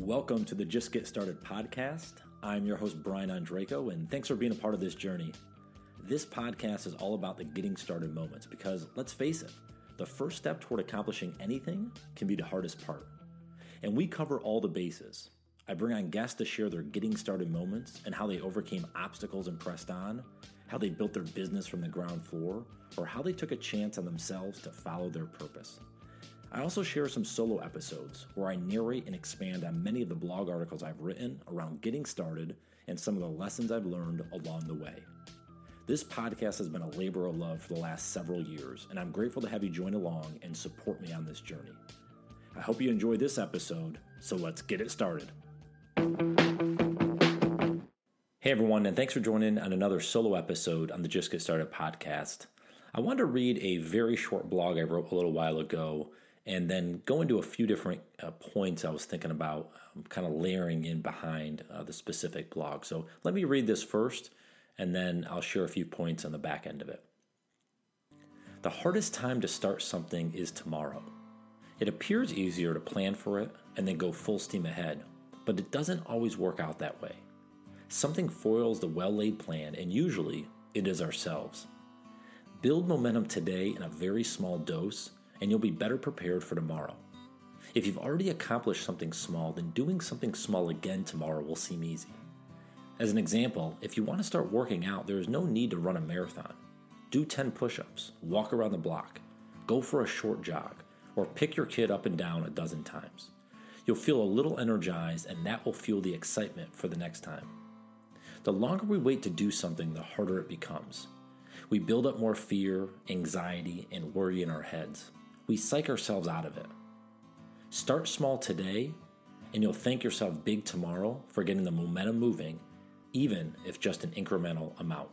Welcome to the Just Get Started podcast. I'm your host, Brian Ondrako, and thanks for being a part of this journey. This podcast is all about the getting started moments because, let's face it, the first step toward accomplishing anything can be the hardest part. And we cover all the bases. I bring on guests to share their getting started moments and how they overcame obstacles and pressed on, how they built their business from the ground floor, or how they took a chance on themselves to follow their purpose. I also share some solo episodes where I narrate and expand on many of the blog articles I've written around getting started and some of the lessons I've learned along the way. This podcast has been a labor of love for the last several years, and I'm grateful to have you join along and support me on this journey. I hope you enjoy this episode, so let's get it started. Hey everyone, and thanks for joining on another solo episode on the Just Get Started podcast. I wanted to read a very short blog I wrote a little while ago and then go into a few different uh, points I was thinking about, um, kind of layering in behind uh, the specific blog. So let me read this first, and then I'll share a few points on the back end of it. The hardest time to start something is tomorrow. It appears easier to plan for it and then go full steam ahead, but it doesn't always work out that way. Something foils the well laid plan, and usually it is ourselves. Build momentum today in a very small dose and you'll be better prepared for tomorrow. If you've already accomplished something small, then doing something small again tomorrow will seem easy. As an example, if you want to start working out, there is no need to run a marathon. Do 10 push ups, walk around the block, go for a short jog, or pick your kid up and down a dozen times. You'll feel a little energized, and that will fuel the excitement for the next time. The longer we wait to do something, the harder it becomes. We build up more fear, anxiety, and worry in our heads we psych ourselves out of it. Start small today, and you'll thank yourself big tomorrow for getting the momentum moving, even if just an incremental amount.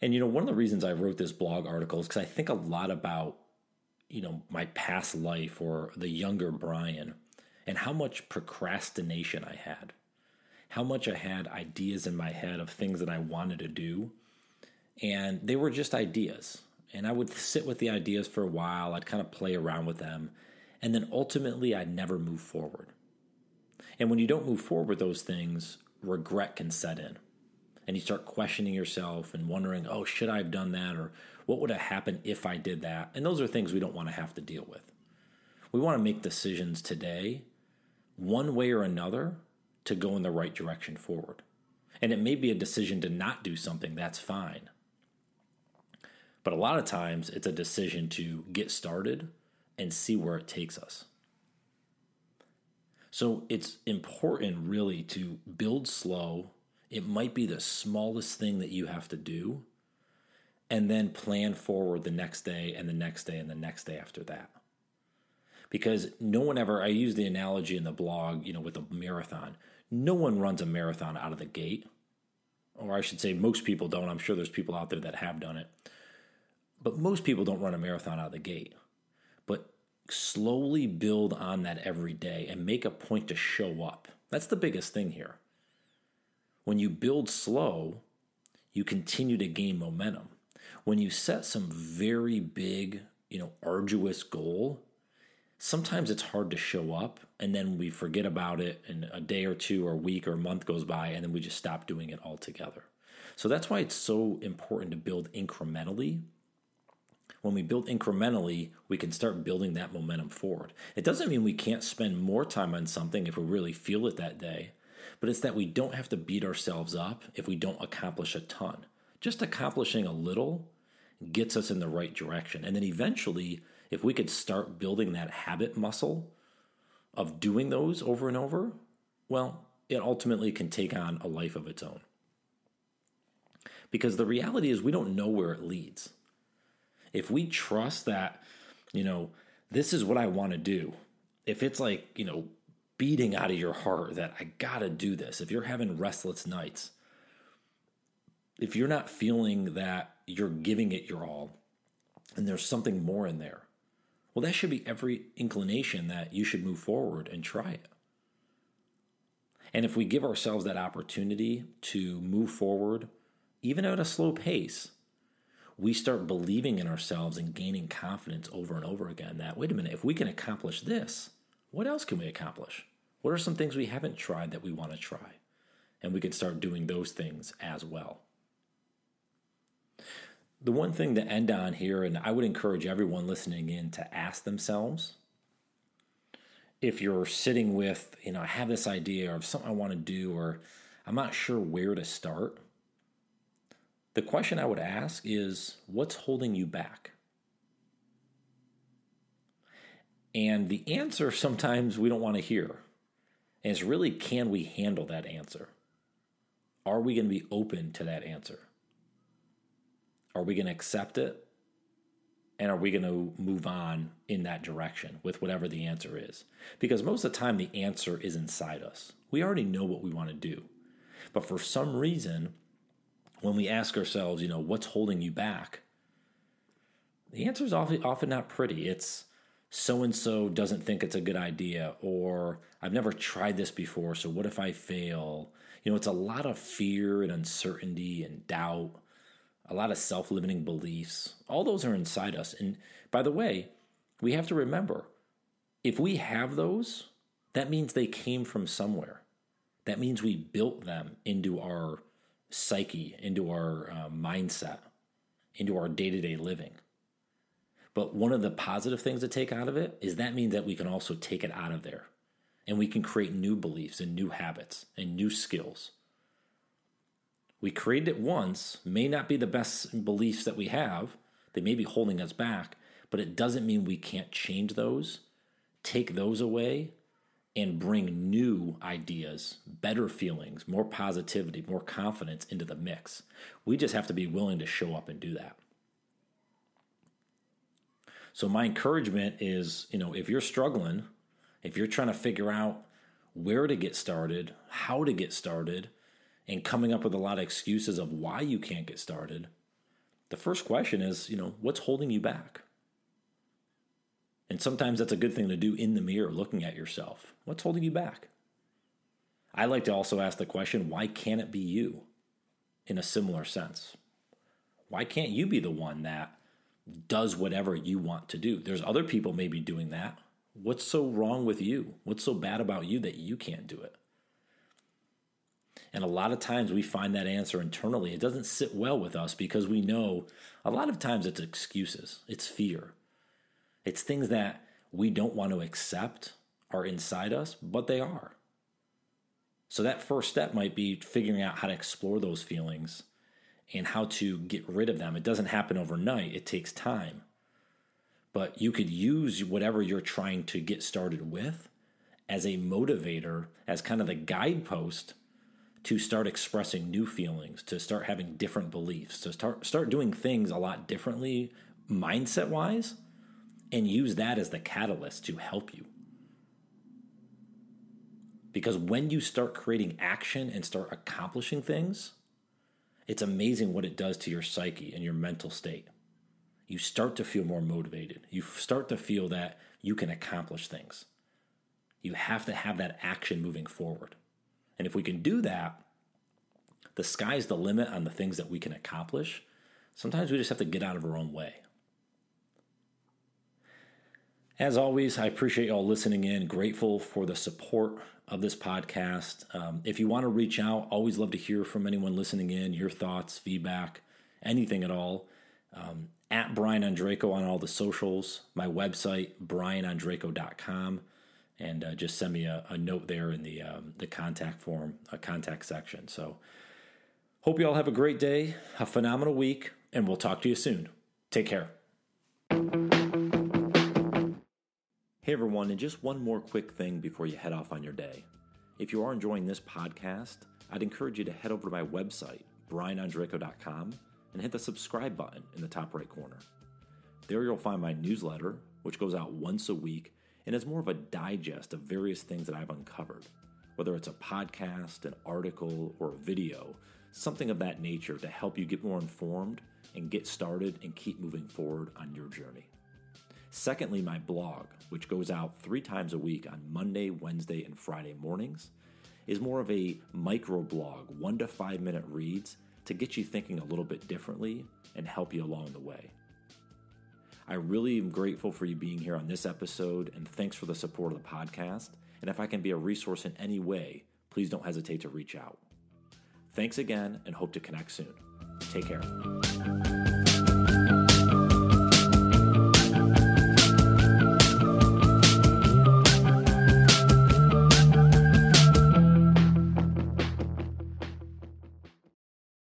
And you know, one of the reasons I wrote this blog article is because I think a lot about, you know, my past life or the younger Brian and how much procrastination I had. How much I had ideas in my head of things that I wanted to do. And they were just ideas. And I would sit with the ideas for a while, I'd kind of play around with them, and then ultimately I'd never move forward. And when you don't move forward with those things, regret can set in. And you start questioning yourself and wondering, oh, should I have done that? Or what would have happened if I did that? And those are things we don't want to have to deal with. We want to make decisions today, one way or another, to go in the right direction forward. And it may be a decision to not do something, that's fine. But a lot of times it's a decision to get started and see where it takes us. So it's important really to build slow. It might be the smallest thing that you have to do, and then plan forward the next day and the next day and the next day after that. Because no one ever, I use the analogy in the blog, you know, with a marathon. No one runs a marathon out of the gate. Or I should say, most people don't. I'm sure there's people out there that have done it but most people don't run a marathon out of the gate. But slowly build on that every day and make a point to show up. That's the biggest thing here. When you build slow, you continue to gain momentum. When you set some very big, you know, arduous goal, sometimes it's hard to show up and then we forget about it and a day or two or a week or a month goes by and then we just stop doing it altogether. So that's why it's so important to build incrementally when we build incrementally, we can start building that momentum forward. It doesn't mean we can't spend more time on something if we really feel it that day, but it's that we don't have to beat ourselves up if we don't accomplish a ton. Just accomplishing a little gets us in the right direction. And then eventually, if we could start building that habit muscle of doing those over and over, well, it ultimately can take on a life of its own. Because the reality is, we don't know where it leads if we trust that, you know, this is what I want to do, if it's like, you know, beating out of your heart that I got to do this, if you're having restless nights, if you're not feeling that you're giving it your all and there's something more in there, well, that should be every inclination that you should move forward and try it. And if we give ourselves that opportunity to move forward, even at a slow pace, we start believing in ourselves and gaining confidence over and over again that, wait a minute, if we can accomplish this, What else can we accomplish? What are some things we haven't tried that we want to try? And we can start doing those things as well. The one thing to end on here, and I would encourage everyone listening in to ask themselves if you're sitting with, you know, I have this idea of something I want to do, or I'm not sure where to start. The question I would ask is what's holding you back? And the answer sometimes we don't want to hear. It's really can we handle that answer? Are we going to be open to that answer? Are we going to accept it? And are we going to move on in that direction with whatever the answer is? Because most of the time, the answer is inside us. We already know what we want to do. But for some reason, when we ask ourselves, you know, what's holding you back? The answer is often, often not pretty. It's so and so doesn't think it's a good idea, or I've never tried this before, so what if I fail? You know, it's a lot of fear and uncertainty and doubt a lot of self limiting beliefs. All those are inside us. And by the way, we have to remember if we have those, that means they came from somewhere. That means we built them into our psyche, into our uh, mindset, into our day to day living. But one of the positive things to take out of it is that means that we can also take it out of there and we can create new beliefs and new habits and new skills we created it once, may not be the best beliefs that we have. They may be holding us back, but it doesn't mean we can't change those, take those away, and bring new ideas, better feelings, more positivity, more confidence into the mix. We just have to be willing to show up and do that. So, my encouragement is you know, if you're struggling, if you're trying to figure out where to get started, how to get started, and coming up with a lot of excuses of why you can't get started, the first question is, you know, what's holding you back? And sometimes that's a good thing to do in the mirror, looking at yourself. What's holding you back? I like to also ask the question, why can't it be you in a similar sense? Why can't you be the one that does whatever you want to do? There's other people maybe doing that. What's so wrong with you? What's so bad about you that you can't do it? And a lot of times we find that answer internally. It doesn't sit well with us because we know a lot of times it's excuses, it's fear, it's things that we don't want to accept are inside us, but they are. So that first step might be figuring out how to explore those feelings and how to get rid of them. It doesn't happen overnight, it takes time. But you could use whatever you're trying to get started with as a motivator, as kind of the guidepost to start expressing new feelings, to start having different beliefs, to start start doing things a lot differently mindset wise and use that as the catalyst to help you. Because when you start creating action and start accomplishing things, it's amazing what it does to your psyche and your mental state. You start to feel more motivated. You start to feel that you can accomplish things. You have to have that action moving forward. And if we can do that, the sky's the limit on the things that we can accomplish. Sometimes we just have to get out of our own way. As always, I appreciate y'all listening in. Grateful for the support of this podcast. Um, if you want to reach out, always love to hear from anyone listening in, your thoughts, feedback, anything at all. Um, at Brian Ondrako on all the socials, my website, brianondrako.com and uh, just send me a, a, note there in the um, the contact form, a contact section. So, hope you all have a great day, a phenomenal week, and we'll talk to you soon. Take care. Hey everyone, and just one more quick thing before you head off on your day. If you are enjoying this podcast, I'd encourage you to head over to my website, brianondrako.com, and hit the subscribe button in the top right corner. There you'll find my newsletter, which goes out once a week and is more of a digest of various things that I've uncovered, whether it's a podcast, an article, or a video, something of that nature to help you get more informed and get started and keep moving forward on your journey. Secondly, my blog, which goes out three times a week on Monday, Wednesday, and Friday mornings, is more of a micro blog, one to five minute reads to get you thinking a little bit differently and help you along the way. I really am grateful for you being here on this episode, and thanks for the support of the podcast. And if I can be a resource in any way, please don't hesitate to reach out. Thanks again, and hope to connect soon. Take care.